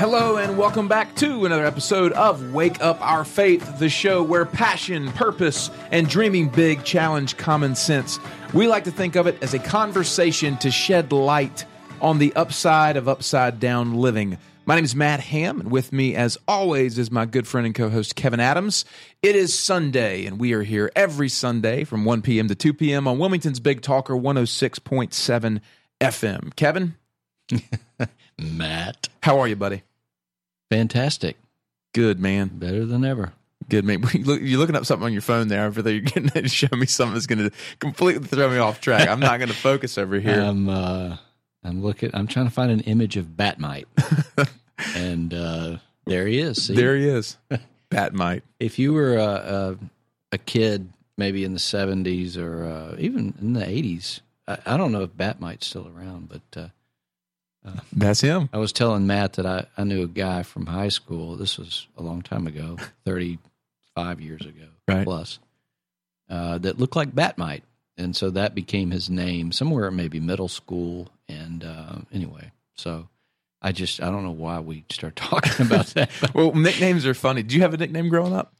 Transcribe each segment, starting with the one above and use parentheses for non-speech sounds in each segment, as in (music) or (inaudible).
Hello, and welcome back to another episode of Wake Up Our Faith, the show where passion, purpose, and dreaming big challenge common sense. We like to think of it as a conversation to shed light on the upside of upside down living. My name is Matt Ham, and with me, as always, is my good friend and co host Kevin Adams. It is Sunday, and we are here every Sunday from 1 p.m. to 2 p.m. on Wilmington's Big Talker 106.7 FM. Kevin, (laughs) Matt. how are you, buddy? Fantastic. Good, man. Better than ever. Good, man. (laughs) You're looking up something on your phone there. Over there, you're getting to show me something that's going to completely throw me off track. I'm not going to focus over (laughs) here. I'm uh I'm looking I'm trying to find an image of Batmite. (laughs) and uh there he is. See? there he is. Batmite. If you were a, a a kid maybe in the 70s or uh, even in the 80s, I, I don't know if Batmite's still around, but uh, That's him. I was telling Matt that I, I knew a guy from high school. This was a long time ago, 35 years ago Right. plus, uh, that looked like Batmite. And so that became his name somewhere, maybe middle school. And uh, anyway, so I just, I don't know why we start (laughs) talking about that. (laughs) Well, nicknames are funny. Did you have a nickname growing up?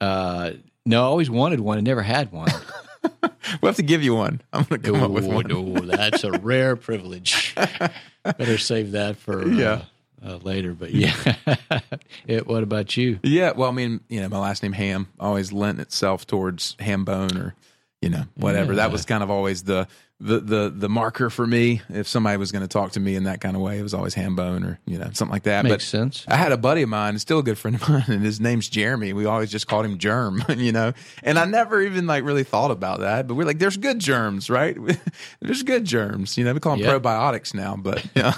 uh, no, I always wanted one and never had one. (laughs) We'll have to give you one. I'm going to come up with one. no, that's a rare privilege. (laughs) Better save that for uh, Yeah. uh, later. But yeah, (laughs) it, what about you? Yeah, well, I mean, you know, my last name Ham always lent itself towards ham bone or, you know, whatever. That was kind of always the the the the marker for me. If somebody was going to talk to me in that kind of way, it was always ham bone or you know something like that. Makes but sense. I had a buddy of mine, still a good friend of (laughs) mine, and his name's Jeremy. We always just called him Germ, (laughs) you know. And I never even like really thought about that. But we're like, there's good germs, right? (laughs) there's good germs, you know. We call them Yeah. probiotics now, but you know,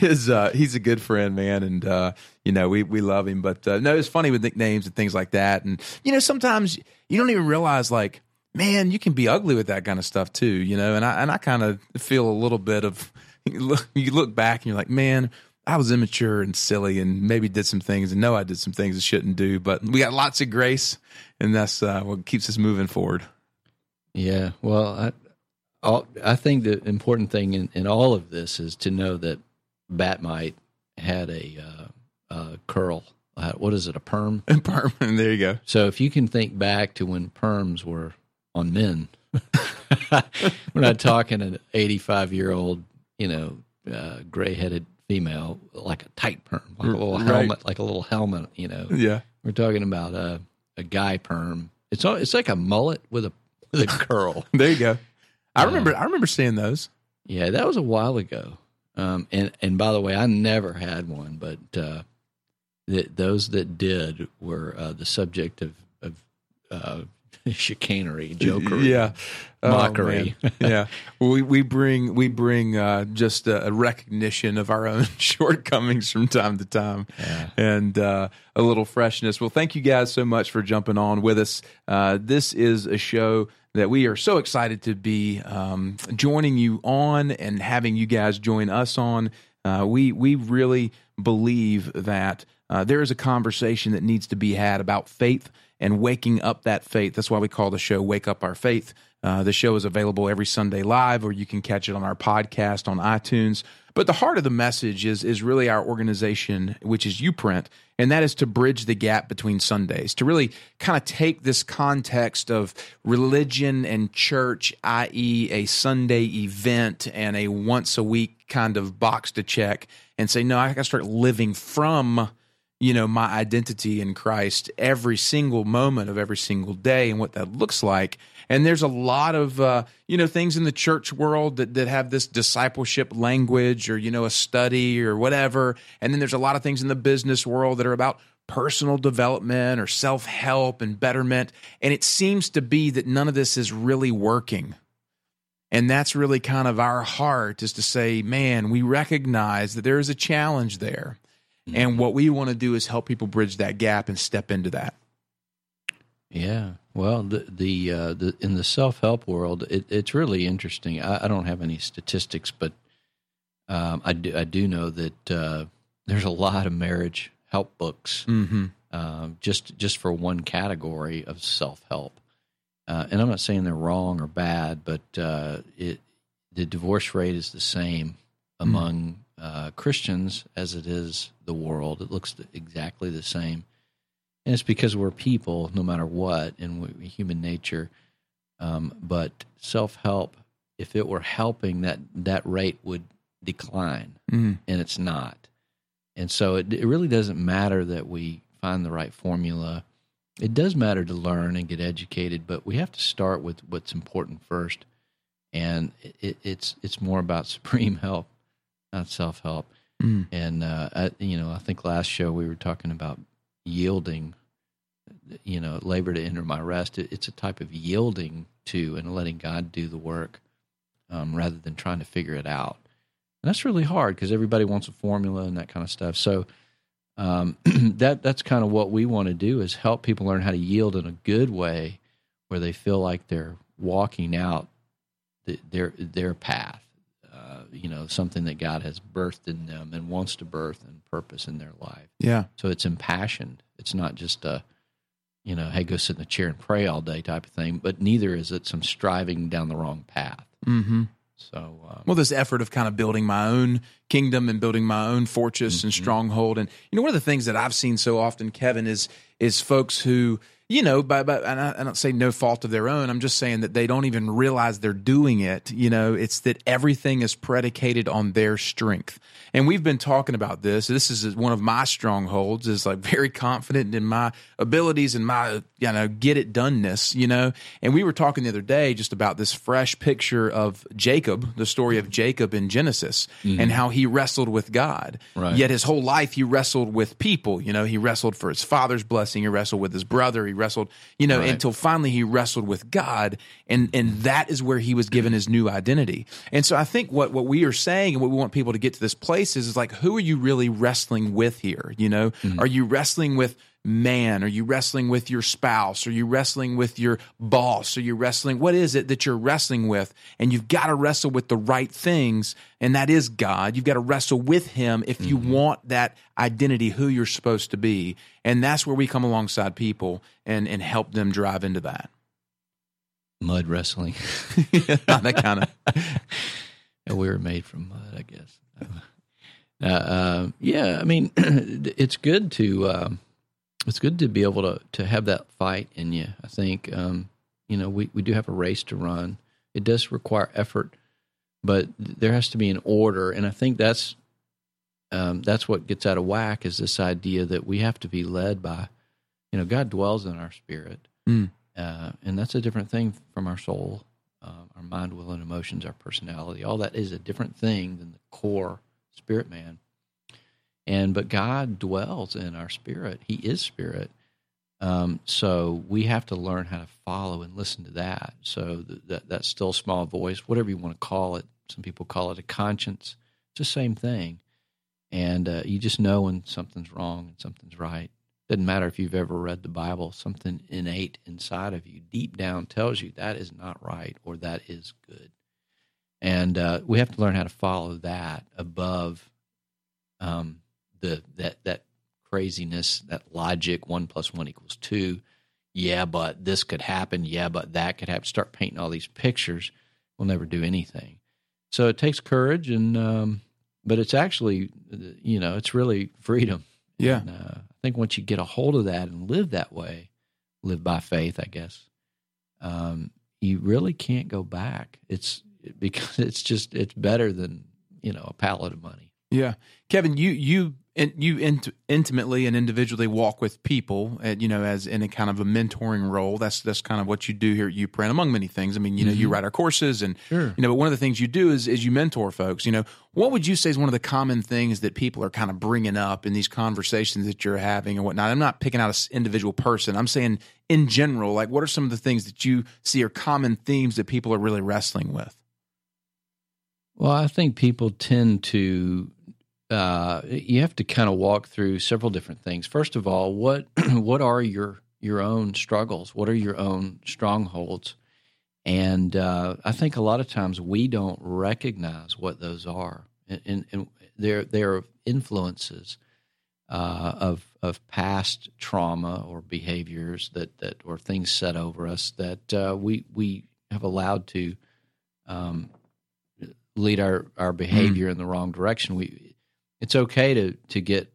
his uh, he's a good friend, man, and uh, you know we we love him. But uh, no, it's funny with nicknames and things like that. And you know, sometimes you don't even realize like. Man, you can be ugly with that kind of stuff too, you know. And I and I kind of feel a little bit of (laughs) you look, you look back and you're like, man, I was immature and silly and maybe did some things and know I did some things I shouldn't do, but we got lots of grace and that's uh, what keeps us moving forward. Yeah. Well, I, all, I think the important thing in, in all of this is to know that Batmite had a uh, uh, curl. Uh, what is it? A perm. And permanent, (laughs) there you go. So if you can think back to when perms were on men, (laughs) we're not talking an 85 year old, you know, uh, gray headed female like a tight perm, like a little Right. helmet, like a little helmet. You know, Yeah. we're talking about a a guy perm. It's all, it's like a mullet with a with a (laughs) curl. There you go. I remember I remember seeing those. Yeah, that was a while ago. Um, and and by the way, I never had one, but uh, th- those that did were uh, the subject of of uh, (laughs) chicanery, jokery, Yeah. Oh, mockery. man. (laughs) yeah. We we bring we bring uh, just a, a recognition of our own (laughs) shortcomings from time to time. Yeah. and uh, a little freshness. Well, thank you guys so much for jumping on with us. Uh, this is a show that we are so excited to be um, joining you on and having you guys join us on. Uh, we we really believe that uh, there is a conversation that needs to be had about faith and waking up that faith. That's why we call the show "Wake Up Our Faith." Uh, the show is available every Sunday live, or you can catch it on our podcast on iTunes. But the heart of the message is is really our organization, which is UPrint, and that is to bridge the gap between Sundays, to really kind of take this context of religion and church, i.e., a Sunday event and a once a week kind of box to check, and say, no, I got to start living from you know my identity in Christ every single moment of every single day and what that looks like. And there's a lot of uh, you know things in the church world that, that have this discipleship language or you know a study or whatever. And then there's a lot of things in the business world that are about personal development or self-help and betterment. And it seems to be that none of this is really working. And that's really kind of our heart is to say man we recognize that there is a challenge there and what we want to do is help people bridge that gap and step into that. Yeah. Well, the the, uh, the in the self help world, it, it's really interesting. I, I don't have any statistics, but um, I do I do know that uh, there's a lot of marriage help books Mm-hmm. um, just just for one category of self help. Uh, and I'm not saying they're wrong or bad, but uh, it the divorce rate is the same among uh, Christians as it is the world. It looks exactly the same, and it's because we're people, no matter what, and we, human nature. Um, but self help, if it were helping, that that rate would decline, Mm. and it's not. And so it, it really doesn't matter that we find the right formula. It does matter to learn and get educated, but we have to start with what's important first. And it, it's it's more about (laughs) supreme help, not self help. Mm. And uh, I, you know, I think last show we were talking about yielding. You know, labor to enter my rest. It, it's a type of yielding to and letting God do the work, um, rather than trying to figure it out. And that's really hard because everybody wants a formula and that kind of stuff. So um, (clears throat) that that's kind of what we want to do is help people learn how to yield in a good way, where they feel like they're walking out the, their their path. You know, something that God has birthed in them and wants to birth and purpose in their life. Yeah. So it's impassioned. It's not just a, you know, hey, go sit in the chair and pray all day type of thing. But neither is it some striving down the wrong path. Mm-hmm. So um, Well, this effort of kind of building my own kingdom and building my own fortress and stronghold, and you know, one of the things that I've seen so often, Kevin, is is folks who, you know, by, by and I, I don't say no fault of their own. I'm just saying that they don't even realize they're doing it. You know, it's that everything is predicated on their strength, and we've been talking about this. This is one of my strongholds. Is like very confident in my abilities and my you know get it doneness. You know, and we were talking the other day just about this fresh picture of Jacob, the story of Jacob in Genesis, mm-hmm. and how he wrestled with God. Right. Yet his whole life he wrestled with people. You know, he wrestled for his father's blessing. He wrestled with his brother. He wrestled, you know, Right. until finally he wrestled with God, and and that is where he was given his new identity. And so I think what what we are saying and what we want people to get to this place is is like, who are you really wrestling with here? You know, mm-hmm. are you wrestling with man? Are you wrestling with your spouse? Are you wrestling with your boss? Are you wrestling? What is it that you're wrestling with? And you've got to wrestle with the right things, and that is God. You've got to wrestle with Him if you want that identity, who you're supposed to be. And that's where we come alongside people and, and help them drive into that. mud wrestling. (laughs) that kind of. (laughs) We were made from mud, I guess. Uh, uh, yeah, I mean, (clears throat) it's good to um, it's good to be able to to have that fight in you. I think um, you know we we do have a race to run. It does require effort, but there has to be an order, and I think that's um, that's what gets out of whack is this idea that we have to be led by, you know, God dwells in our spirit, Mm. uh, and that's a different thing from our soul, uh, our mind, will, and emotions, our personality. All that is a different thing than the core spirit man. And but God dwells in our spirit. He is spirit. Um, so we have to learn how to follow and listen to that. So th- that that still small voice, whatever you want to call it. Some people call it a conscience. It's the same thing. And uh, you just know when something's wrong and something's right. Doesn't matter if you've ever read the Bible, something innate inside of you, deep down, tells you that is not right or that is good. And uh, we have to learn how to follow that above um, the that that craziness, that logic. One plus one equals two. Yeah, but this could happen. Yeah, but that could happen. Start painting all these pictures. We'll never do anything. So it takes courage, and um, but it's actually, you know, it's really freedom. Yeah. And, uh, I think once you get a hold of that and live that way, live by faith, I guess, um, you really can't go back. It's because (laughs) it's just it's better than you know a pallet of money. Yeah, Kevin, you you and you int- intimately and individually walk with people, and you know, as in a kind of a mentoring role. That's that's kind of what you do here at UPrint, among many things. I mean, you know, you mm-hmm. write our courses, and Sure. you know, but one of the things you do is is you mentor folks. You know, what would you say is one of the common things that people are kind of bringing up in these conversations that you're having and whatnot? I'm not picking out an individual person. I'm saying in general, like, what are some of the things that you see are common themes that people are really wrestling with? Well, I think people tend to. Uh, you have to kind of walk through several different things. First of all, what (clears throat) what are your your own struggles? What are your own strongholds? And uh, I think a lot of times we don't recognize what those are, and, and, and they're they're influences uh, of of past trauma or behaviors that that or things set over us that uh, we we have allowed to um, lead our our behavior in the wrong direction. We it's okay to to get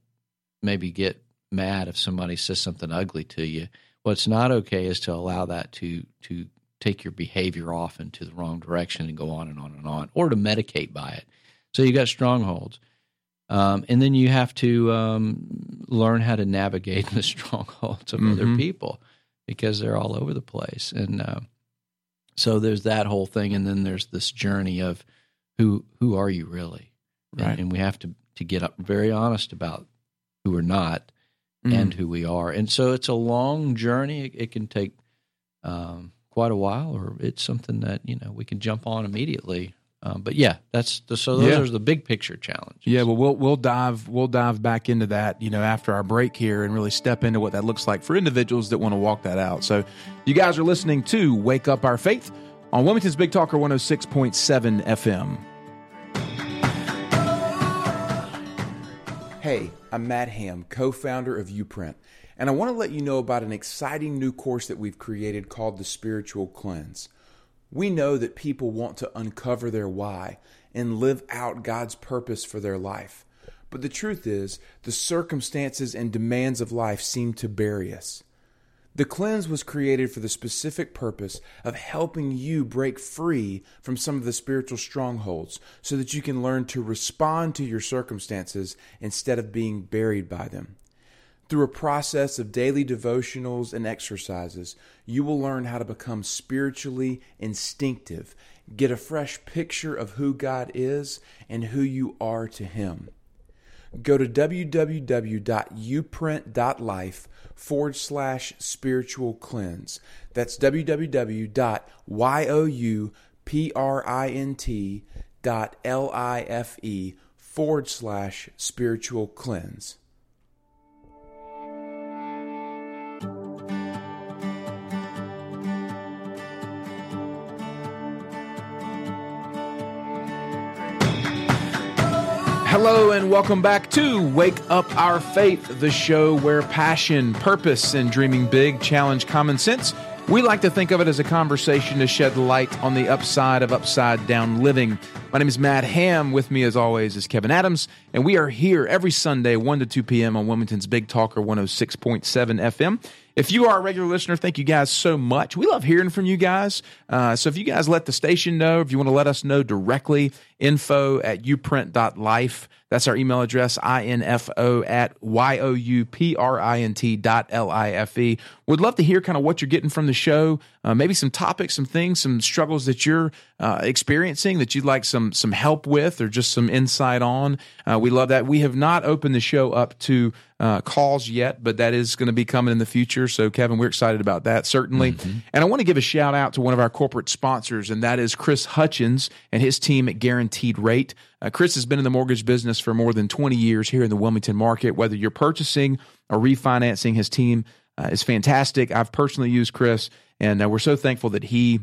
maybe get mad if somebody says something ugly to you. What's not okay is to allow that to to take your behavior off into the wrong direction and go on and on and on, or to medicate by it. So you got strongholds. Um, and then you have to um, learn how to navigate (laughs) the strongholds of mm-hmm. other people because they're all over the place. And uh, so there's that whole thing, and then there's this journey of who who are you really, right? And, and we have to to get up very honest about who we're not mm. and who we are. And so it's a long journey. It, it can take um, quite a while, or it's something that you know we can jump on immediately. Um, but yeah, that's the, so those yeah. are the big picture challenges. Yeah, well, we'll we'll dive we'll dive back into that, you know, after our break here, and really step into what that looks like for individuals that want to walk that out. So, you guys are listening to Wake Up Our Faith on Wilmington's Big Talker 106.7 FM. Hey, I'm Matt Ham, co-founder of Uprint, and I want to let you know about an exciting new course that we've created called the Spiritual Cleanse. We know that people want to uncover their why and live out God's purpose for their life. But the truth is, the circumstances and demands of life seem to bury us. The cleanse was created for the specific purpose of helping you break free from some of the spiritual strongholds so that you can learn to respond to your circumstances instead of being buried by them. Through a process of daily devotionals and exercises, you will learn how to become spiritually instinctive, get a fresh picture of who God is and who you are to Him. Go to www.youprint.life forward slash spiritual cleanse. That's www.youprint.life forward slash spiritual cleanse. Hello, and welcome back to Wake Up Our Faith, the show where passion, purpose, and dreaming big challenge common sense. We like to think of it as a conversation to shed light on the upside of upside down living. My name is Matt Ham. With me, as always, is Kevin Adams, and we are here every Sunday, 1 to 2 p.m. on Wilmington's Big Talker 106.7 FM. If you are a regular listener, thank you guys so much. We love hearing from you guys. Uh, so if you guys let the station know, if you want to let us know directly, info at youprint.life. That's our email address, info at y-o-u-p-r-i-n-t dot l-i-f-e. Would love to hear kind of what you're getting from the show, uh, maybe some topics, some things, some struggles that you're uh, experiencing that you'd like some some help with or just some insight on. Uh, we love that. We have not opened the show up to uh, calls yet, but that is going to be coming in the future. So, Kevin, we're excited about that, certainly. Mm-hmm. And I want to give a shout out to one of our corporate sponsors, and that is Chris Hutchins and his team at Guaranteed Rate. Uh, Chris has been in the mortgage business for more than 20 years here in the Wilmington market. Whether you're purchasing or refinancing, his team uh, is fantastic. I've personally used Chris, and uh, we're so thankful that he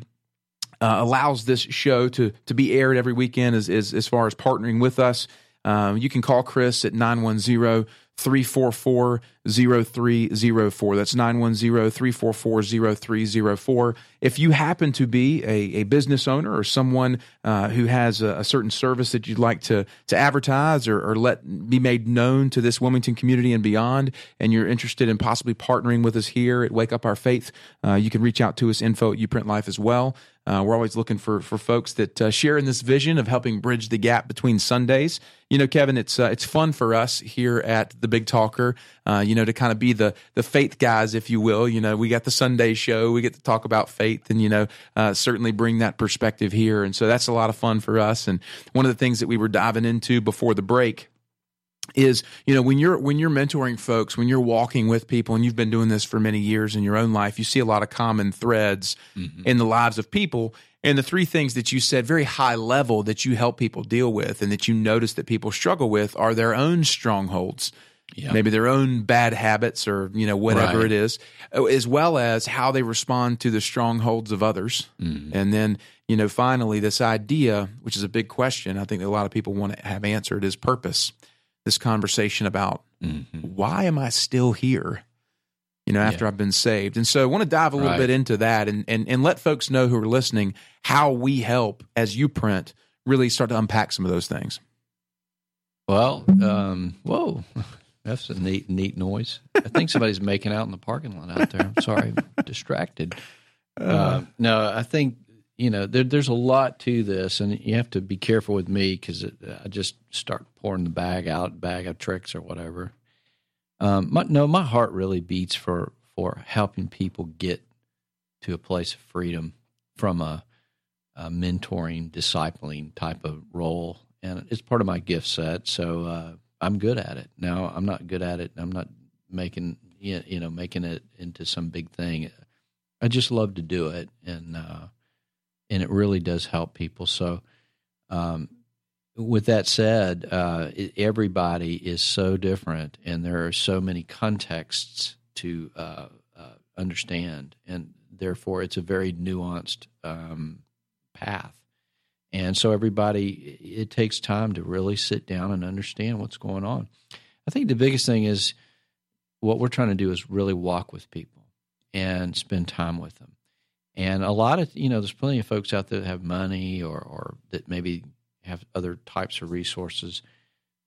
uh, allows this show to to be aired every weekend as as, as far as partnering with us. Um, you can call Chris at 910 344 0304. That's 910 344 0304. If you happen to be a, a business owner or someone uh, who has a, a, certain service that you'd like to, to advertise or, or, let be made known to this Wilmington community and beyond, and you're interested in possibly partnering with us here at Wake Up Our Faith, uh, you can reach out to us, info at Uprint Life as well. Uh, we're always looking for for folks that uh, share in this vision of helping bridge the gap between Sundays. You know, Kevin, it's uh, it's fun for us here at the Big Talker. Uh, you know, to kind of be the the faith guys, if you will. You know, we got the Sunday show, we get to talk about faith, and you know, uh, certainly bring that perspective here, and so that's a lot of fun for us. And one of the things that we were diving into before the break is you know when you're when you're mentoring folks when you're walking with people and you've been doing this for many years in your own life you see a lot of common threads mm-hmm. in the lives of people and the three things that you said very high level that you help people deal with and that you notice that people struggle with are their own strongholds yeah. maybe their own bad habits or you know whatever right. it is as well as how they respond to the strongholds of others mm-hmm. and then you know finally this idea which is a big question i think a lot of people want to have answered is purpose this conversation about mm-hmm. why am I still here? You know, after yeah. I've been saved. And so I want to dive a little right. bit into that and, and and let folks know who are listening how we help as you print really start to unpack some of those things. Well, um, whoa, (laughs) that's a neat, neat noise. I think somebody's making out in the parking lot out there. I'm sorry, distracted. (laughs) Uh, no, I think you know there, there's a lot to this, and you have to be careful with me because I just start pouring the bag out, bag of tricks or whatever. Um, my, no, my heart really beats for for helping people get to a place of freedom from a, a mentoring, discipling type of role, and it's part of my gift set. So uh, I'm good at it. Now I'm not good at it. I'm not making you know making it into some big thing. I just love to do it, and uh, and it really does help people. So, um, with that said, uh, everybody is so different, and there are so many contexts to uh, uh, understand, and therefore it's a very nuanced um, path. And so, everybody, it takes time to really sit down and understand what's going on. I think the biggest thing is what we're trying to do is really walk with people and spend time with them. And a lot of, you know, there's plenty of folks out there that have money or, or that maybe have other types of resources.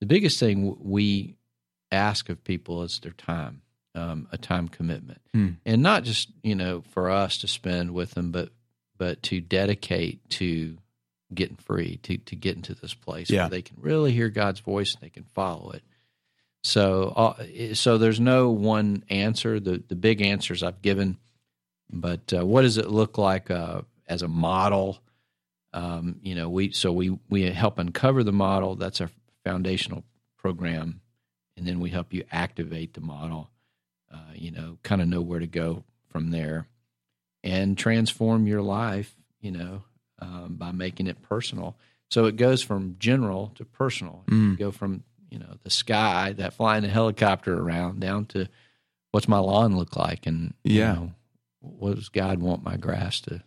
The biggest thing we ask of people is their time, um, a time commitment, hmm. and not just you know for us to spend with them, but but to dedicate to getting free, to to get into this place yeah. where they can really hear God's voice and they can follow it. So uh, so there's no one answer. The the big answers I've given, but uh, what does it look like uh, as a model? Um, you know, we so we we help uncover the model. That's our foundational program, and then we help you activate the model. Uh, you know, kind of know where to go from there, and transform your life. You know, um, by making it personal. So it goes from general to personal. Mm. You go from you know the sky, that flying a helicopter around, down to what's my lawn look like, and yeah, you know, what does God want my grass to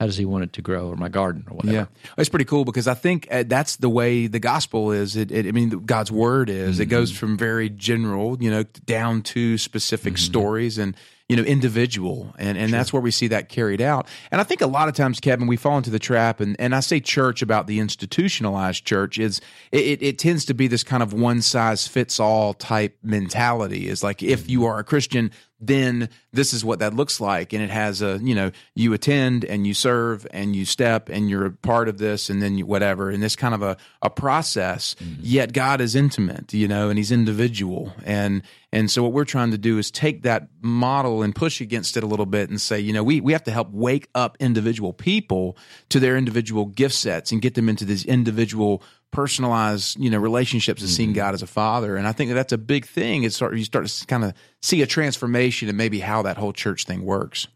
how does he want it to grow or my garden or whatever yeah it's pretty cool because i think uh, that's the way the gospel is it, it i mean god's word is mm-hmm. it goes mm-hmm. from very general you know down to specific mm-hmm. stories and you know individual and and sure. that's where we see that carried out and i think a lot of times kevin we fall into the trap and and i say church about the institutionalized church is it, it tends to be this kind of one size fits all type mentality is like if you are a christian then this is what that looks like. And it has a you know you attend and you serve and you step and you're a part of this and then you, whatever. And this kind of a, a process mm-hmm. yet god is intimate you know and he's individual. And and so what we're trying to do is take that model and push against it a little bit and say you know we, we have to help wake up individual people to their individual gift sets and get them into these individual personalized, you know, relationships and seeing mm-hmm. God as a father. And I think that that's a big thing. It's sort of, you start to kind of see a transformation and maybe how that whole church thing works.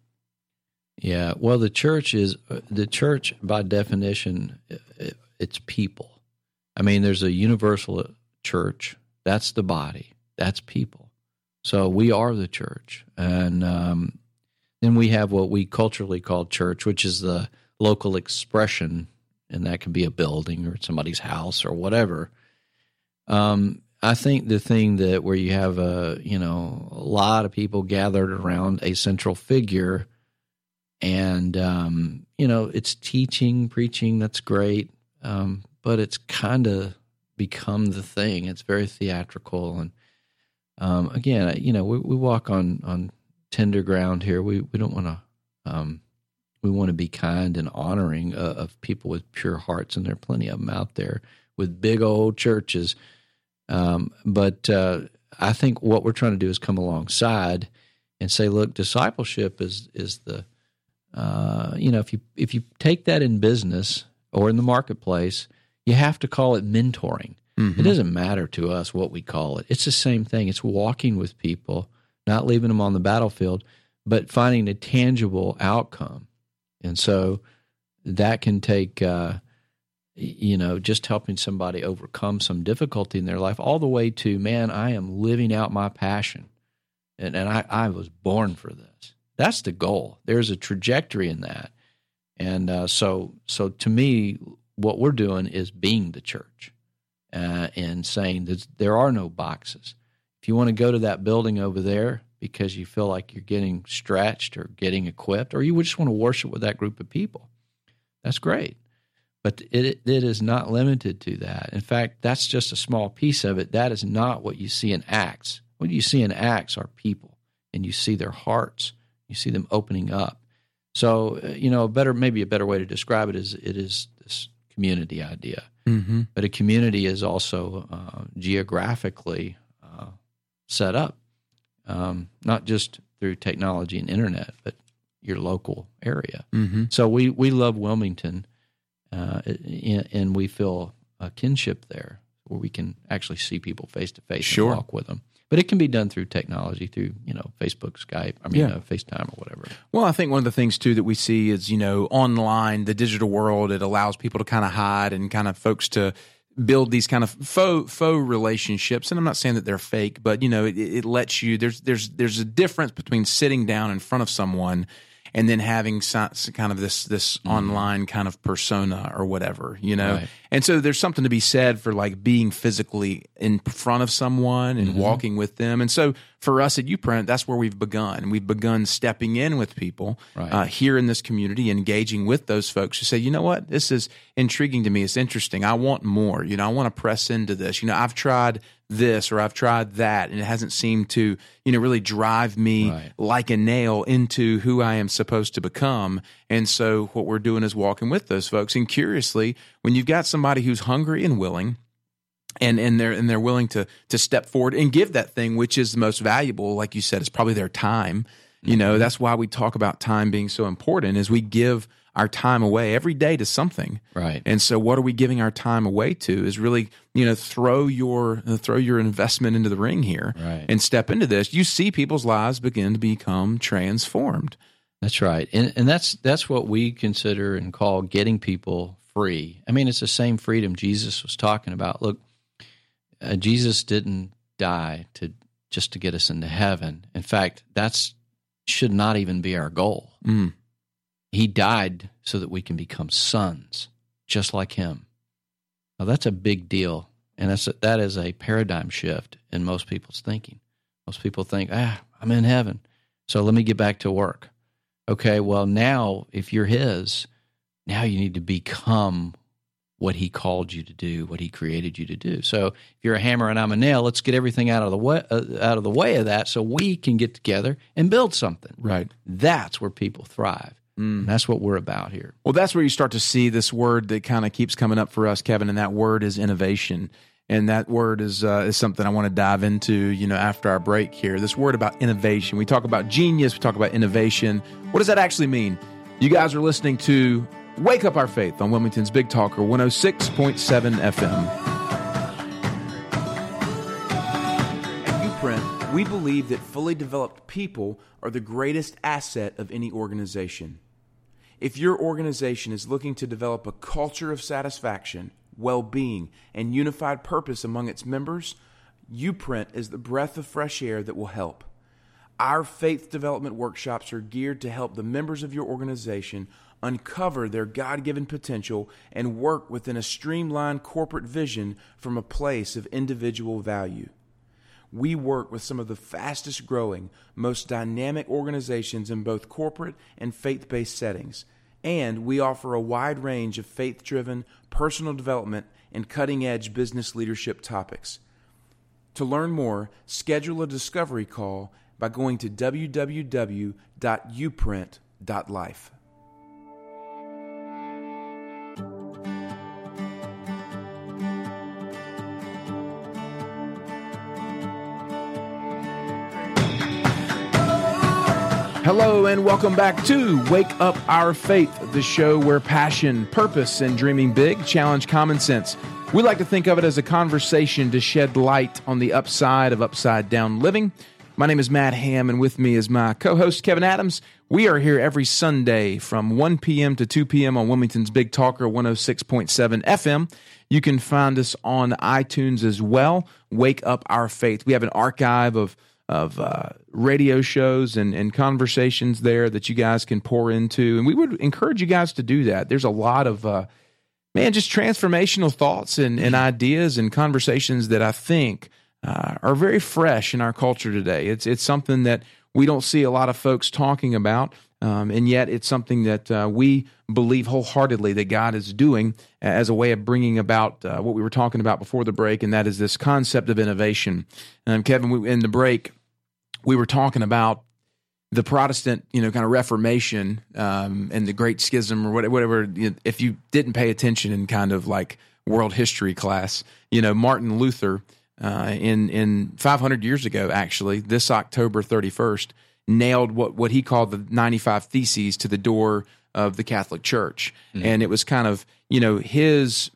Yeah. Well, the church is the church by definition. It's people. I mean, there's a universal church. That's the body. That's people. So we are the church, and um, then we have what we culturally call church, which is the local expression and that could be a building or somebody's house or whatever. Um, I think the thing that where you have a you know a lot of people gathered around a central figure, and um, you know it's teaching, preaching. That's great, um, but it's kind of become the thing. It's very theatrical, and um, again, you know, we, we walk on on tender ground here. We we don't want to um, we want to be kind and honoring uh, of people with pure hearts, and there are plenty of them out there with big old churches. Um, but uh, I think what we're trying to do is come alongside and say, look, discipleship is is the uh, you know if you if you take that in business or in the marketplace, you have to call it mentoring. Mm-hmm. It doesn't matter to us what we call it. It's the same thing. It's walking with people, not leaving them on the battlefield, but finding a tangible outcome. And so that can take, uh, you know, just helping somebody overcome some difficulty in their life, all the way to, man, I am living out my passion. And, and I, I was born for this. That's the goal. There's a trajectory in that. And uh, so, so to me, what we're doing is being the church uh, and saying that there are no boxes. If you want to go to that building over there, because you feel like you're getting stretched or getting equipped, or you just want to worship with that group of people. That's great. But it, it is not limited to that. In fact, that's just a small piece of it. That is not what you see in Acts. What you see in Acts are people, and you see their hearts. You see them opening up. So, uh, you know, better maybe a better way to describe it is it is this community idea. Mm-hmm. But a community is also uh, geographically uh, set up, um, not just through technology and internet, but your local area. Mm-hmm. So we we love Wilmington, uh, and and we feel a kinship there where we can actually see people face to face and walk with them. But it can be done through technology, through you know Facebook, Skype, I mean Yeah. uh, FaceTime or whatever. Well, I think one of the things too that we see is, you know, online, the digital world, it allows people to kind of hide and kind of folks to build these kind of faux faux relationships. And I'm not saying that they're fake, but you know, it, it lets you. There's there's there's a difference between sitting down in front of someone and then having some, kind of this this mm-hmm. online kind of persona or whatever, you know. Right. And so there's something to be said for like being physically in front of someone and walking with them. And so for us at Uprint, that's where we've begun. We've begun stepping in with people Right. uh, here in this community, engaging with those folks who say, you know what, this is intriguing to me. It's interesting. I want more. You know, I want to press into this. You know, I've tried this or I've tried that, and it hasn't seemed to, you know, really drive me Right. like a nail into who I am supposed to become. And so what we're doing is walking with those folks. And curiously, when you've got somebody who's hungry and willing, and and they're and they're willing to to step forward and give that thing which is the most valuable, like you said, is probably their time. You know, mm-hmm. that's why we talk about time being so important is we give our time away every day to something. Right. And so what are we giving our time away to is really, you know, throw your throw your investment into the ring here Right. and step into this. You see people's lives begin to become transformed. That's right, and and that's that's what we consider and call getting people free. I mean, it's the same freedom Jesus was talking about. Look, uh, Jesus didn't die to just to get us into heaven. In fact, that's should not even be our goal. Mm. He died so that we can become sons, just like Him. Now that's a big deal, and that's a, that is a paradigm shift in most people's thinking. Most people think, ah, I'm in heaven, so let me get back to work. Okay, well now if you're His, now you need to become what He called you to do, what He created you to do. So if you're a hammer and I'm a nail, let's get everything out of the way uh, out of the way of that, so we can get together and build something. Right. That's where people thrive. And that's what we're about here. Well, that's where you start to see this word that kind of keeps coming up for us, Kevin, and that word is innovation. And that word is uh, is something I want to dive into, you know, after our break here. This word about innovation. We talk about genius, we talk about innovation. What does that actually mean? You guys are listening to Wake Up Our Faith on Wilmington's Big Talker 106.7 FM. At Uprint, we believe that fully developed people are the greatest asset of any organization. If your organization is looking to develop a culture of satisfaction, well being, and unified purpose among its members, Uprint is the breath of fresh air that will help. Our faith development workshops are geared to help the members of your organization uncover their God given potential and work within a streamlined corporate vision from a place of individual value. We work with some of the fastest growing, most dynamic organizations in both corporate and faith based settings, and we offer a wide range of faith driven personal development and cutting edge business leadership topics. To learn more, schedule a discovery call by going to www.youprint.life. Hello, and welcome back to Wake Up Our Faith, the show where passion, purpose, and dreaming big challenge common sense. We like to think of it as a conversation to shed light on the upside of upside down living. My name is Matt Ham, and with me is my co host, Kevin Adams. We are here every Sunday from 1 p.m. to 2 p.m. on Wilmington's Big Talker 106.7 FM. You can find us on iTunes as well. Wake Up Our Faith. We have an archive of of uh, radio shows and, and conversations there that you guys can pour into. And we would encourage you guys to do that. There's a lot of, uh, man, just transformational thoughts and, and ideas and conversations that I think uh, are very fresh in our culture today. It's, it's something that we don't see a lot of folks talking about. Um, and yet, it's something that uh, we believe wholeheartedly that God is doing as a way of bringing about uh, what we were talking about before the break, and that is this concept of innovation. Um, Kevin, we, in the break, we were talking about the Protestant, you know, kind of Reformation um, and the Great Schism or whatever. If you didn't pay attention in kind of like world history class, you know, Martin Luther uh, in in 500 years ago, actually, this October 31st, nailed what what he called the 95 Theses to the door of the Catholic Church, mm-hmm. and it was kind of you know his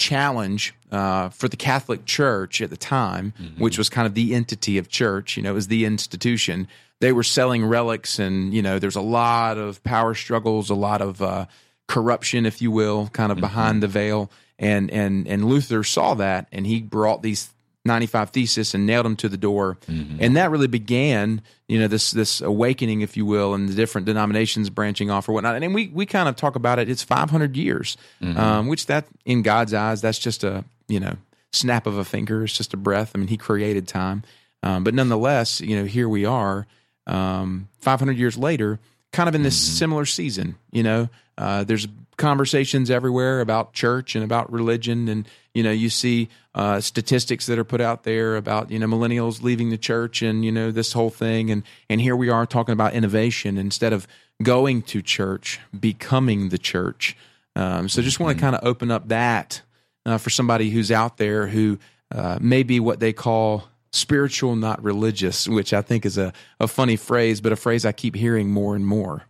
challenge uh, for the Catholic Church at the time, mm-hmm. which was kind of the entity of church. You know, it was the institution. They were selling relics, and you know, there's a lot of power struggles, a lot of uh, corruption, if you will, kind of mm-hmm. behind the veil. And and and Luther saw that, and he brought these 95 thesis and nailed them to the door. Mm-hmm. And that really began, you know, this this awakening, if you will, and the different denominations branching off or whatnot. And we we kind of talk about it. It's 500 years, mm-hmm. um, which that in God's eyes, that's just a you know snap of a finger. It's just a breath. I mean, He created time, um, but nonetheless, you know, here we are, um, 500 years later, kind of in this mm-hmm. similar season. You know, uh, there's conversations everywhere about church and about religion. And you know you see uh, statistics that are put out there about you know millennials leaving the church and you know this whole thing. And and here we are talking about innovation instead of going to church becoming the church. Um, so just want to mm-hmm. kind of open up that uh, for somebody who's out there who uh, may be what they call spiritual not religious which i think is a, a funny phrase but a phrase i keep hearing more and more.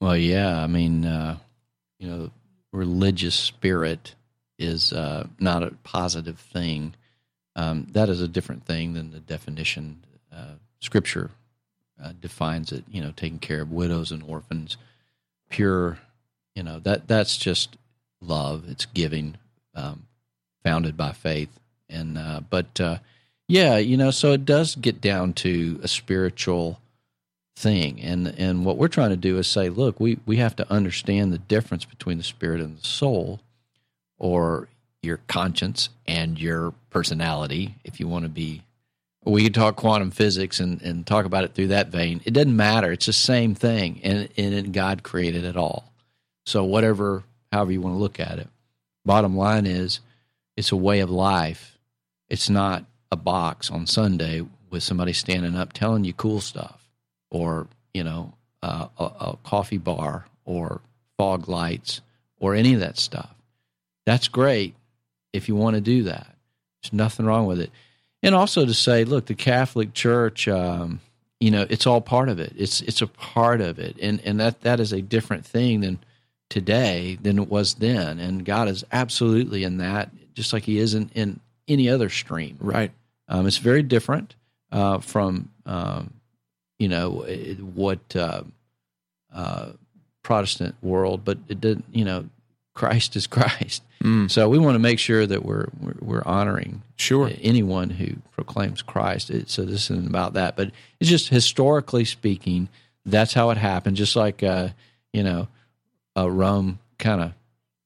Well yeah i mean uh, you know, religious spirit is uh, not a positive thing. Um, that is a different thing than the definition uh, Scripture uh, defines it. You know, taking care of widows and orphans, pure. You know that that's just love. It's giving, um, founded by faith. And uh, but uh, yeah, you know, so it does get down to a spiritual thing. And and what we're trying to do is say, look, we, we have to understand the difference between the spirit and the soul, or your conscience and your personality, if you want to be we could talk quantum physics and, and talk about it through that vein. It doesn't matter. It's the same thing. And, and God created it all. So whatever however you want to look at it. Bottom line is it's a way of life. It's not a box on Sunday with somebody standing up telling you cool stuff or you know uh, a, a coffee bar or fog lights or any of that stuff. That's great if you want to do that. There's nothing wrong with it. And also to say, look, the Catholic Church, um, you know, it's all part of it. It's it's a part of it, and and that that is a different thing than today than it was then. And God is absolutely in that, just like He is in, in any other stream. Right. Um, it's very different uh, from um, you know what uh, uh, Protestant world, but it didn't. You know, Christ is (laughs) Christ. Mm. So we want to make sure that we're we're, we're honoring sure anyone who proclaims Christ. It, so this isn't about that, but it's just historically speaking, that's how it happened. Just like uh, you know, uh, Rome kind of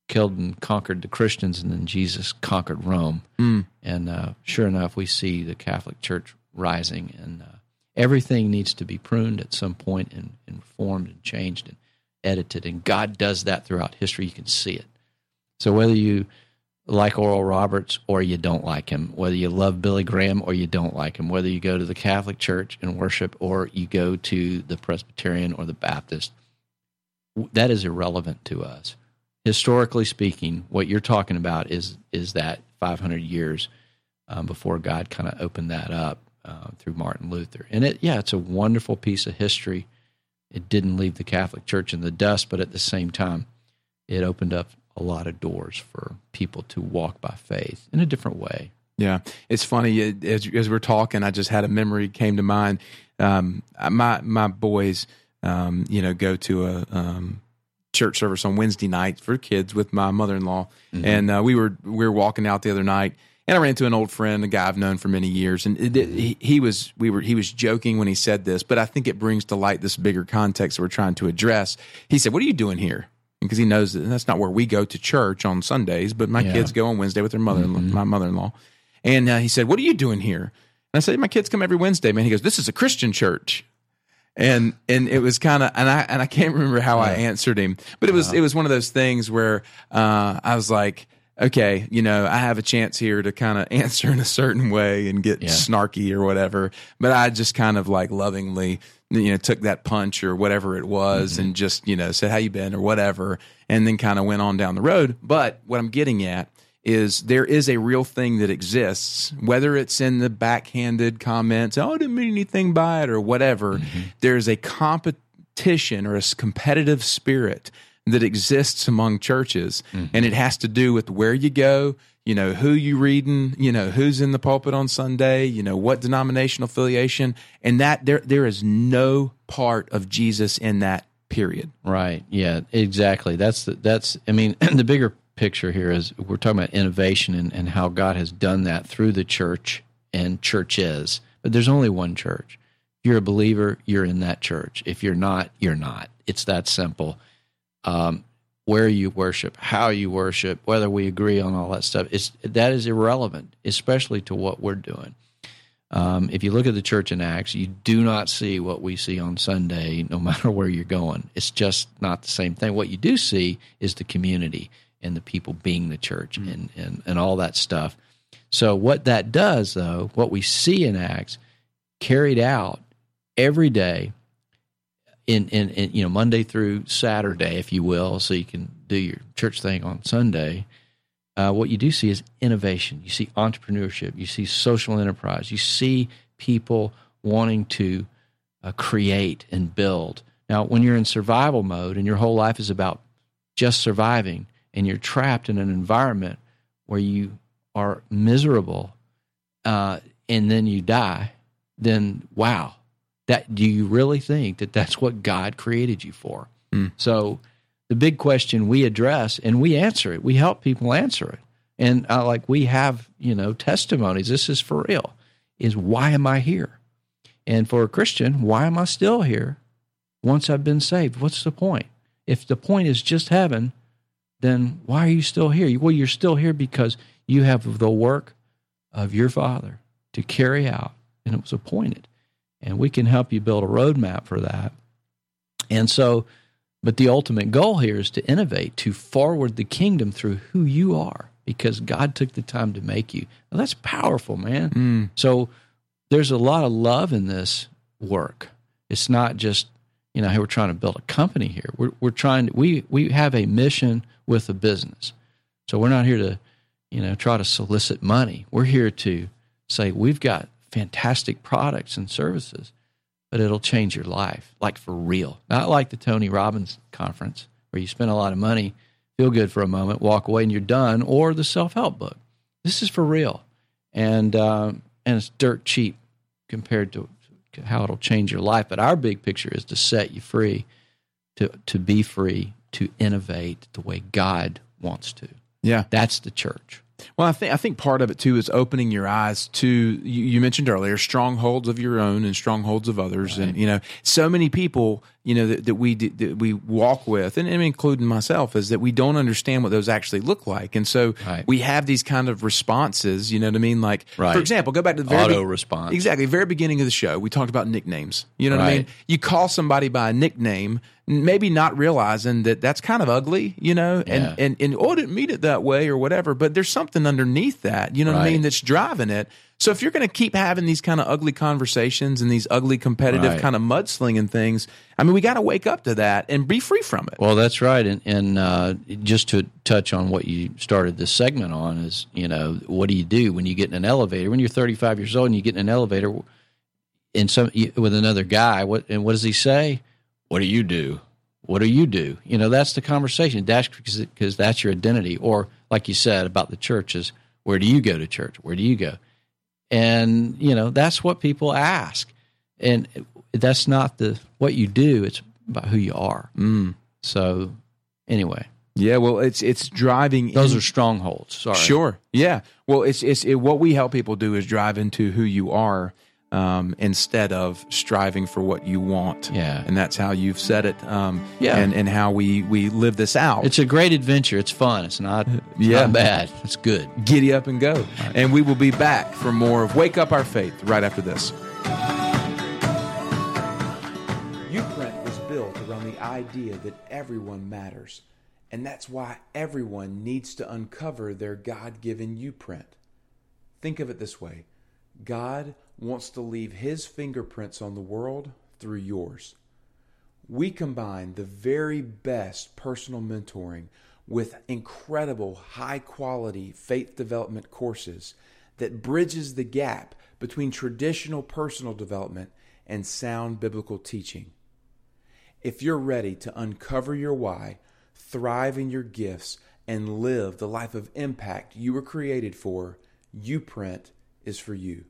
killed and conquered the Christians, and then Jesus conquered Rome. Mm. And uh, sure enough, we see the Catholic Church rising and uh, everything needs to be pruned at some point and, and formed and changed and edited. And God does that throughout history. You can see it. So whether you like Oral Roberts or you don't like him, whether you love Billy Graham or you don't like him, whether you go to the Catholic Church and worship or you go to the Presbyterian or the Baptist, that is irrelevant to us. Historically speaking, what you're talking about is is that 500 years um, before God kind of opened that up uh, through Martin Luther. And it, yeah, it's a wonderful piece of history. It didn't leave the Catholic Church in the dust, but at the same time, it opened up a lot of doors for people to walk by faith in a different way. Yeah, it's funny as as we're talking, I just had a memory came to mind. Um, my my boys, um, you know, go to a um, church service on Wednesday nights for kids with my mother in law, mm-hmm. and uh, we were we were walking out the other night, and I ran into an old friend, a guy I've known for many years, and it, it, he, he, was we were he was joking when he said this, but I think it brings to light this bigger context that we're trying to address. He said, "What are you doing here?" Because he knows that that's not where we go to church on Sundays, but my yeah. kids go on Wednesday with their mother, mm-hmm. my mother-in-law. And uh, he said, "What are you doing here?" And I said, "My kids come every Wednesday." Man, he goes, "This is a Christian church." and and it was kind of and I and I can't remember how I answered him, but it was it was one of those things where uh, I was like, okay, you know, I have a chance here to kind of (laughs) answer in a certain way and get Yeah. snarky or whatever, but I just kind of like lovingly, you know, took that punch or whatever it was Mm-hmm. and just you know said how you been or whatever, and then kind of went on down the road. But what I'm getting at is there is a real thing that exists, whether it's in the backhanded comments, oh, I didn't mean anything by it, or whatever. There's a competition or a competitive spirit that exists among churches, mm-hmm. and it has to do with where you go. You know who you reading. You know who's in the pulpit on Sunday. You know what denominational affiliation, and that there there is no part of Jesus in that period. Right. Yeah. Exactly. That's the, that's. I mean, (clears throat) the bigger picture here is we're talking about innovation and, and how God has done that through the church and churches. But there's only one church. If you're a believer, you're in that church. If you're not, you're not. It's that simple. Um, where you worship, how you worship, whether we agree on all that stuff, it's that is irrelevant, especially to what we're doing. Um, if you look at the church in Acts, you do not see what we see on Sunday, no (laughs) matter where you're going. It's just not the same thing. What you do see is the community and the people being the church and, and, and all that stuff. So, what that does, though, what we see in Acts carried out every day in, in, in you know Monday through Saturday, if you will, so you can do your church thing on Sunday uh, what you do see is innovation. You see entrepreneurship. You see social enterprise. You see people wanting to uh, create and build. Now, when you're in survival mode and your whole life is about just surviving, and you're trapped in an environment where you are miserable, uh, and then you die, then wow, that do you really think that that's what God created you for? So the big question we address and we answer it. We help people answer it. And uh, like we have, you know, testimonies. This is for real. Is why am I here? And for a Christian, why am I still here once I've been saved? What's the point? If the point is just heaven, then why are you still here? Well, you're still here because you have the work of your Father to carry out, and it was appointed. And we can help you build a roadmap for that. And so, but the ultimate goal here is to innovate, to forward the kingdom through who you are, because God took the time to make you. Now, that's powerful, man. Mm. So there's a lot of love in this work. It's not just, you know, hey, we're trying to build a company here. We're, we're trying to, we, we have a mission with a business. So we're not here to, you know, try to solicit money. We're here to say we've got fantastic products and services but it'll change your life, like for real. Not like the Tony Robbins conference where you spend a lot of money, feel good for a moment, walk away, and you're done, or the self help book. This is for real, and um, and it's dirt cheap compared to how it'll change your life. But our big picture is to set you free, to to be free, to innovate the way God wants to. Yeah. That's the church. Well, I think I think part of it too is opening your eyes to you, you mentioned earlier strongholds of your own and strongholds of others, and you know so many people you know that, that we that we walk with, and, and including myself, is that we don't understand what those actually look like, and so Right. we have these kind of responses. You know what I mean? Like Right. for example, go back to the very Auto be- response. Exactly, very beginning of the show, we talked about nicknames. You know what I mean? You call somebody by a nickname, maybe not realizing that that's kind of ugly. You know, and Yeah. and and oh, I didn't mean it that way or whatever. But there's something underneath that. You know what I mean? That's driving it. So if you're going to keep having these kind of ugly conversations and these ugly competitive Right. kind of mudslinging things, I mean, we got to wake up to that and be free from it. Well, that's right, and and uh, just to touch on what you started this segment on is, you know, what do you do when you get in an elevator? When you're 35 years old and you get in an elevator in some with another guy, what and what does he say? What do you do? What do you do? You know, that's the conversation. That's because because that's your identity. Or like you said about the churches, where do you go to church? Where do you go? And you know, that's what people ask, and that's not the what you do. It's about who you are. Mm. So anyway, Yeah, well, it's it's driving. those in- are strongholds. Sorry. Sure. Yeah. Well, it's it's it, what we help people do is drive into who you are um, instead of striving for what you want. Yeah. And that's how you've said it. Um, Yeah. And and how we we live this out. It's a great adventure. It's fun. It's not, it's Yeah. not bad. It's good. Giddy up and go. And we will be back for more of Wake Up Our Faith right after this. YouPrint was built around the idea that everyone matters, and that's why everyone needs to uncover their God given youprint. Think of it this way God wants to leave His fingerprints on the world through yours. We combine the very best personal mentoring with incredible high quality faith development courses that bridges the gap between traditional personal development and sound biblical teaching. If you're ready to uncover your why, thrive in your gifts, and live the life of impact you were created for, YouPrint is for you.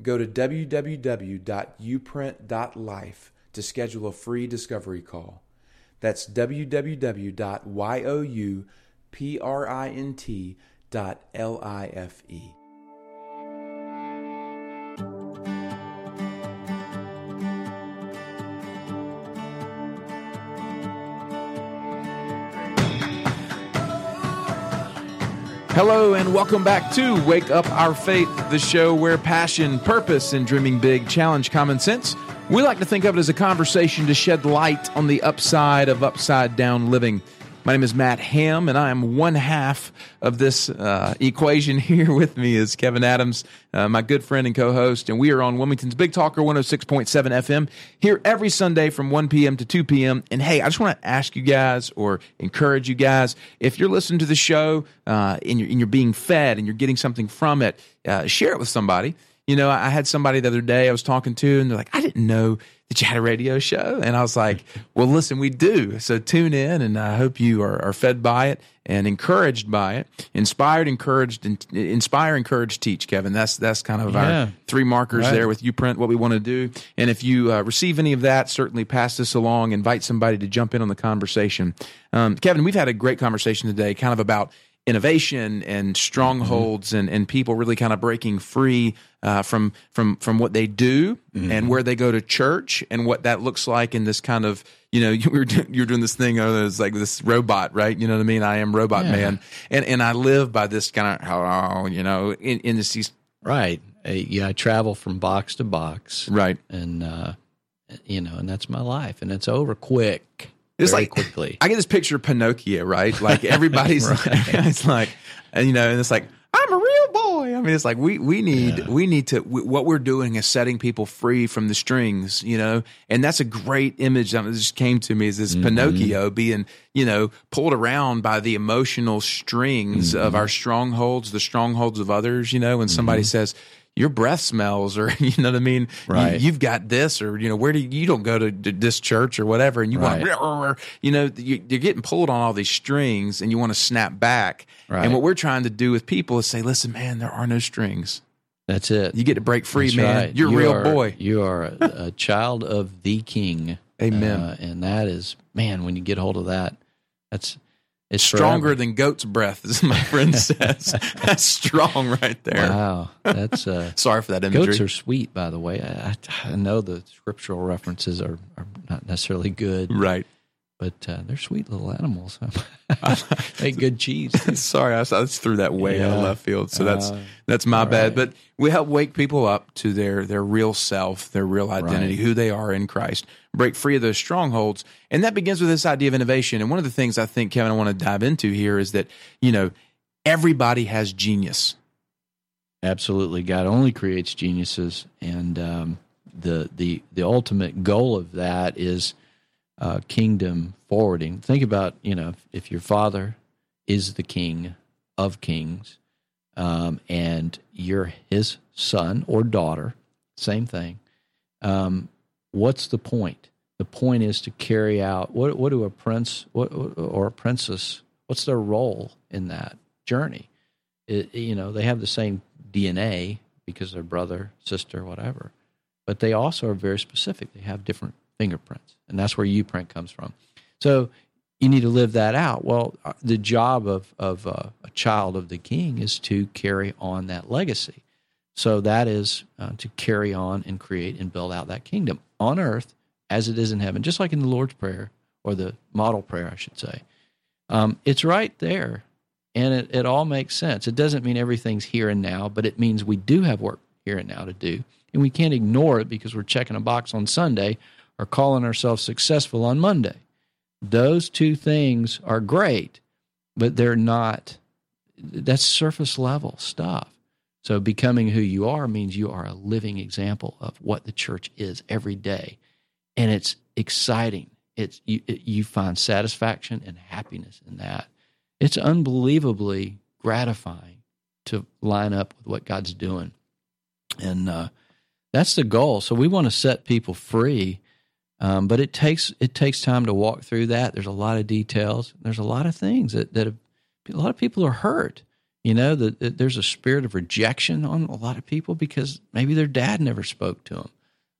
Go to www.youprint.life to schedule a free discovery call. That's www.youprint.life. Hello, and welcome back to Wake Up Our Faith, the show where passion, purpose, and dreaming big challenge common sense. We like to think of it as a conversation to shed light on the upside of upside down living. My name is Matt Ham, and I am one half of this uh, equation. (laughs) Here with me is Kevin Adams, uh, my good friend and co host, and we are on Wilmington's Big Talker 106.7 FM here every Sunday from 1 p.m. to 2 p.m. And hey, I just want to ask you guys or encourage you guys if you're listening to the show uh, and, you're, and you're being fed and you're getting something from it, uh, share it with somebody. You know, I had somebody the other day I was talking to, and they're like, I didn't know that you had a radio show. And I was like, (laughs) well, listen, we do. So tune in, and I hope you are, are fed by it and encouraged by it. Inspired, encouraged, and inspire, encourage, teach, Kevin. That's that's kind of yeah. our three markers right. there with YouPrint, what we want to do. And if you uh, receive any of that, certainly pass this along, invite somebody to jump in on the conversation. Um, Kevin, we've had a great conversation today, kind of about innovation and strongholds mm-hmm. and, and people really kind of breaking free uh, from from from what they do mm-hmm. and where they go to church and what that looks like in this kind of you know (laughs) you were you're doing this thing oh, it's like this robot right? You know what I mean? I am robot yeah. man. And and I live by this kind of oh you know in in this right. Yeah I travel from box to box. Right. And uh, you know and that's my life and it's over quick it's like quickly. I get this picture of Pinocchio, right? Like (laughs) everybody's right. (laughs) it's like, and you know, and it's like, I'm a real boy. I mean, it's like we we need yeah. we need to we, what we're doing is setting people free from the strings, you know, and that's a great image that just came to me is this mm-hmm. Pinocchio being you know pulled around by the emotional strings mm-hmm. of our strongholds, the strongholds of others, you know. When somebody mm-hmm. says your breath smells or (laughs) you know what I mean? Right. You, have got this or, you know, where do you, you don't go to, this church or whatever and you right. want, (laughs) you know, you, are getting pulled on all these strings and you want to snap back. Right. And what we're trying to do with people is say, listen, man, there are no strings. That's it. You get to break free, That's man. Right. You're you a real are, boy. You are a, a (laughs) child of the king. Amen. Uh, and that is, man, when you get hold of that, that's it's stronger forever. than goat's breath, as my friend (laughs) says. that's strong right there. Wow, that's uh, (laughs) sorry for that imagery. Goats are sweet, by the way. I, I know the scriptural references are, are not necessarily good, right? But uh, they're sweet little animals. (laughs) (laughs) Make good cheese. (laughs) sorry, I, I just threw that way yeah. out of left field. So that's uh, that's my bad. Right. But we help wake people up to their their real self, their real identity, right. who they are in Christ break free of those strongholds. And that begins with this idea of innovation. And one of the things I think, Kevin, I want to dive into here is that, you know, everybody has genius. Absolutely. God only creates geniuses. And um, the, the, the ultimate goal of that is uh, kingdom forwarding. Think about, you know, if, if your father is the king of kings um, and you're his son or daughter, same thing. Um, what's the point? The point is to carry out what what do a prince what, or a princess what's their role in that journey? It, you know, they have the same DNA because they're brother, sister, whatever, but they also are very specific. They have different fingerprints, and that's where YouPrint comes from. So you need to live that out. Well, uh, the job of of uh, a child of the king is to carry on that legacy. So that is uh, to carry on and create and build out that kingdom on earth as it is in heaven, just like in the Lord's Prayer or the model prayer, I should say. Um, it's right there, and it, it all makes sense. It doesn't mean everything's here and now, but it means we do have work here and now to do, and we can't ignore it because we're checking a box on Sunday or calling ourselves successful on Monday. Those two things are great, but they're not, that's surface level stuff. So becoming who you are means you are a living example of what the church is every day. And it's exciting. It's you, it, you find satisfaction and happiness in that. It's unbelievably gratifying to line up with what God's doing. And uh, that's the goal. So we want to set people free, um, but it takes it takes time to walk through that. There's a lot of details. There's a lot of things that that have, a lot of people are hurt. You know that there's a spirit of rejection on a lot of people because maybe their dad never spoke to them.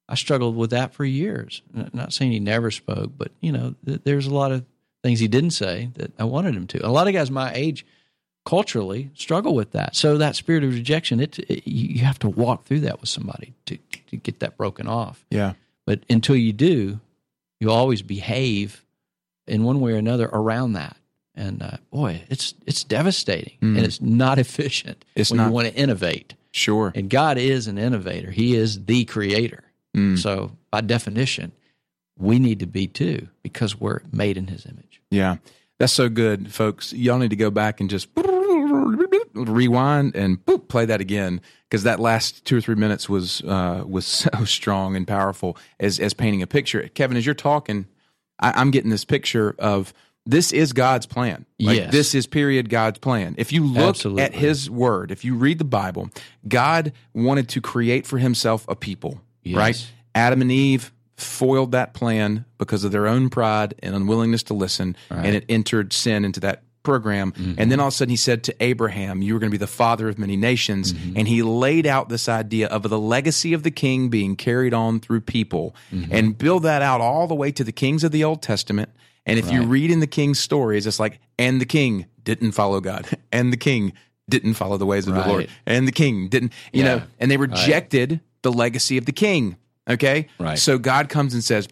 I struggled with that for years. Not saying he never spoke, but you know, there's a lot of things he didn't say that I wanted him to. A lot of guys my age culturally struggle with that. So that spirit of rejection, it, it, you have to walk through that with somebody to to get that broken off. Yeah. But until you do, you always behave in one way or another around that. And uh, boy, it's it's devastating mm. and it's not (laughs) efficient it's when not, you want to innovate. Sure. And God is an innovator. He is the creator. Mm. So by definition, we need to be too because we're made in his image. Yeah. That's so good, folks. Y'all need to go back and just rewind and boop, play that again because that last two or three minutes was uh, was (laughs) so strong and powerful as as painting a picture. Kevin, as you're talking, I, am getting this picture of this is God's plan. Like, yes. This is period God's plan. If you look Absolutely. at His Word, if you read the Bible, God wanted to create for Himself a people. Yes. Right? Adam and Eve foiled that plan because of their own pride and unwillingness to listen, right. and it entered sin into that program. Mm-hmm. And then all of a sudden he said to Abraham, You were going to be the father of many nations. Mm-hmm. And he laid out this idea of the legacy of the king being carried on through people mm-hmm. and build that out all the way to the kings of the Old Testament. And if right. you read in the king's stories, it's like, and the king didn't follow God, (laughs) and the king didn't follow the ways of right. the Lord, and the king didn't, you yeah. know, and they rejected right. the legacy of the king. Okay. Right. So God comes and says,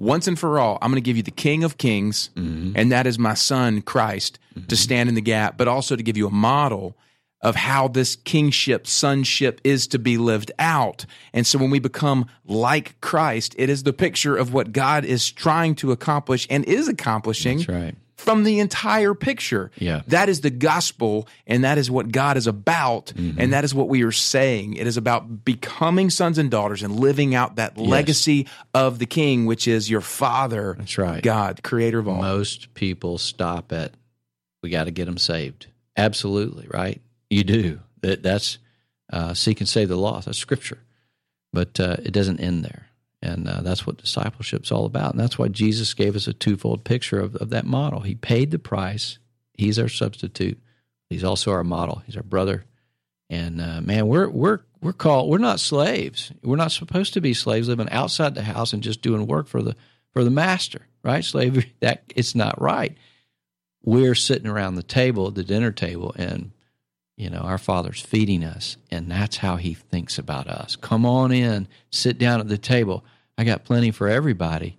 once and for all, I'm going to give you the King of Kings, mm-hmm. and that is my son, Christ, mm-hmm. to stand in the gap, but also to give you a model of how this kingship, sonship is to be lived out. And so when we become like Christ, it is the picture of what God is trying to accomplish and is accomplishing. That's right from the entire picture. Yeah. That is the gospel, and that is what God is about, mm-hmm. and that is what we are saying. It is about becoming sons and daughters and living out that yes. legacy of the King, which is your Father. That's right. God, creator of all. Most people stop at, we got to get them saved. Absolutely, right? You do. That, that's uh, seek and save the lost. That's scripture. But uh, it doesn't end there. And uh, that's what discipleship's all about. And that's why Jesus gave us a twofold picture of, of that model. He paid the price, He's our substitute. He's also our model, He's our brother. And uh, man, we're, we're, we're called, we're not slaves. We're not supposed to be slaves living outside the house and just doing work for the, for the master, right? Slavery, (laughs) that it's not right. We're sitting around the table, the dinner table, and you know, our Father's feeding us, and that's how He thinks about us. Come on in, sit down at the table. I got plenty for everybody,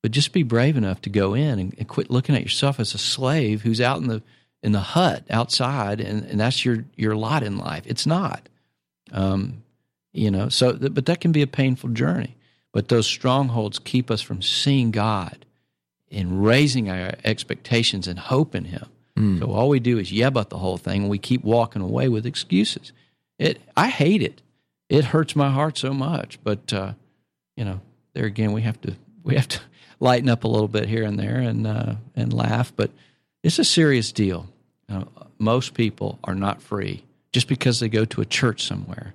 but just be brave enough to go in and, and quit looking at yourself as a slave who's out in the in the hut outside, and, and that's your your lot in life. It's not, um, you know. So, but that can be a painful journey. But those strongholds keep us from seeing God and raising our expectations and hope in Him. Mm. So all we do is yeah about the whole thing, and we keep walking away with excuses. It, I hate it. It hurts my heart so much. But uh, you know, there again, we have to we have to (laughs) lighten up a little bit here and there and uh, and laugh. But it's a serious deal. Uh, most people are not free just because they go to a church somewhere.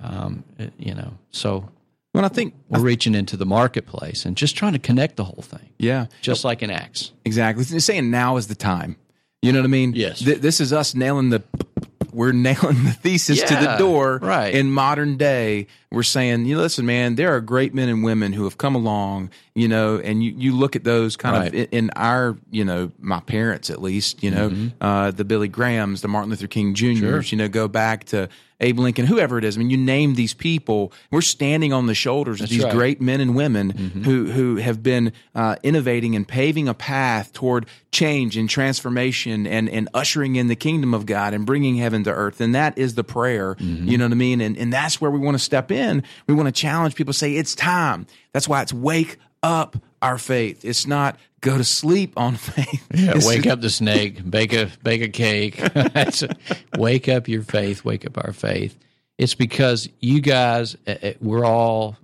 Um, it, you know, so well, I think we're reaching into the marketplace and just trying to connect the whole thing. Yeah, just like in Acts. Exactly. saying now is the time. You know what I mean? Yes. Th- this is us nailing the we're nailing the thesis yeah, to the door right. in modern day. We're saying, you listen, man, there are great men and women who have come along, you know, and you, you look at those kind right. of in, in, our, you know, my parents at least, you know, mm-hmm. uh, the Billy Grahams, the Martin Luther King Juniors, sure. you know, go back to Abe Lincoln, whoever it is. I mean, you name these people. We're standing on the shoulders That's of these right. great men and women mm-hmm. who who have been uh, innovating and paving a path toward change and transformation and and ushering in the kingdom of God and bringing heaven to earth. And that is the prayer. Mm-hmm. You know what I mean? And and that's where we want to step in. We want to challenge people. Say it's time. That's why it's wake up our faith. It's not go to sleep on (laughs) faith. Yeah, It's wake up the snake, bake a bake a cake. (laughs) A- wake up your faith, wake up our faith. It's because you guys, eh, eh, we're all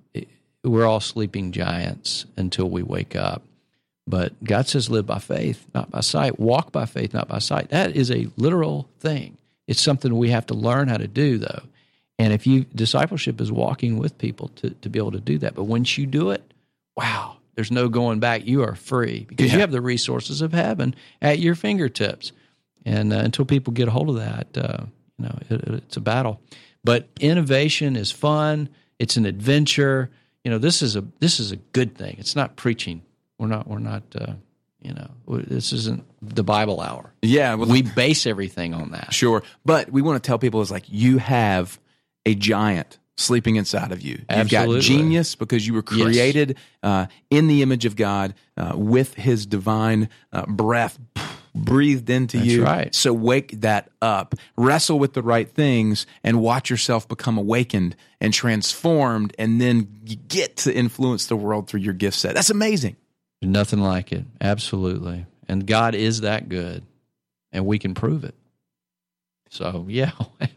we're all sleeping giants until we wake up. But God says, live by faith, not by sight. Walk by faith, not by sight. That is a literal thing. It's something we have to learn how to do, though. And if you discipleship is walking with people to, to be able to do that. But once you do it, wow, there's no going back. You are free because Yeah. you have the resources of heaven at your fingertips. And uh, until people get a hold of that, uh, you know, it, it's a battle. But innovation is fun. It's an adventure. You know, this is a this is a good thing. It's not preaching. We're not. We're not. Uh, you know, this isn't the Bible hour. yeah, well, We base everything on that. Sure. But we want to tell people is like you have a giant sleeping inside of you. You've got genius because you were Yes. created uh, in the image of God uh, with his divine uh, breath breathed into That's you. right. So wake that up. Wrestle with the right things and watch yourself become awakened and transformed and then you get to influence the world through your gift set. That's amazing. Nothing like it. Absolutely. And God is that good, and we can prove it. So, yeah. (laughs)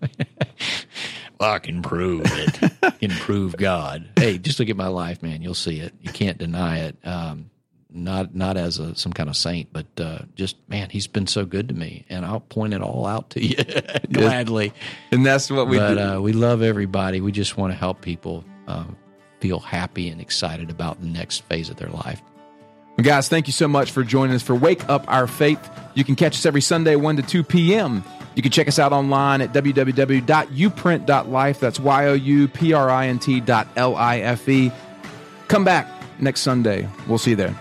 I can prove it. (laughs) Can prove God. Hey, just look at my life, man. You'll see it. You can't deny it. Um, not not as a, some kind of saint, but uh, just man, he's been so good to me, and I'll point it all out to you (laughs) gladly. And that's what we but do. uh, we love everybody. We just want to help people uh, feel happy and excited about the next phase of their life. Well, guys, thank you so much for joining us for Wake Up Our Faith. You can catch us every Sunday, 1 to 2 p.m. You can check us out online at www.youprint.life. That's Y O U P R I N T dot L I F E. Come back next Sunday. We'll see you there.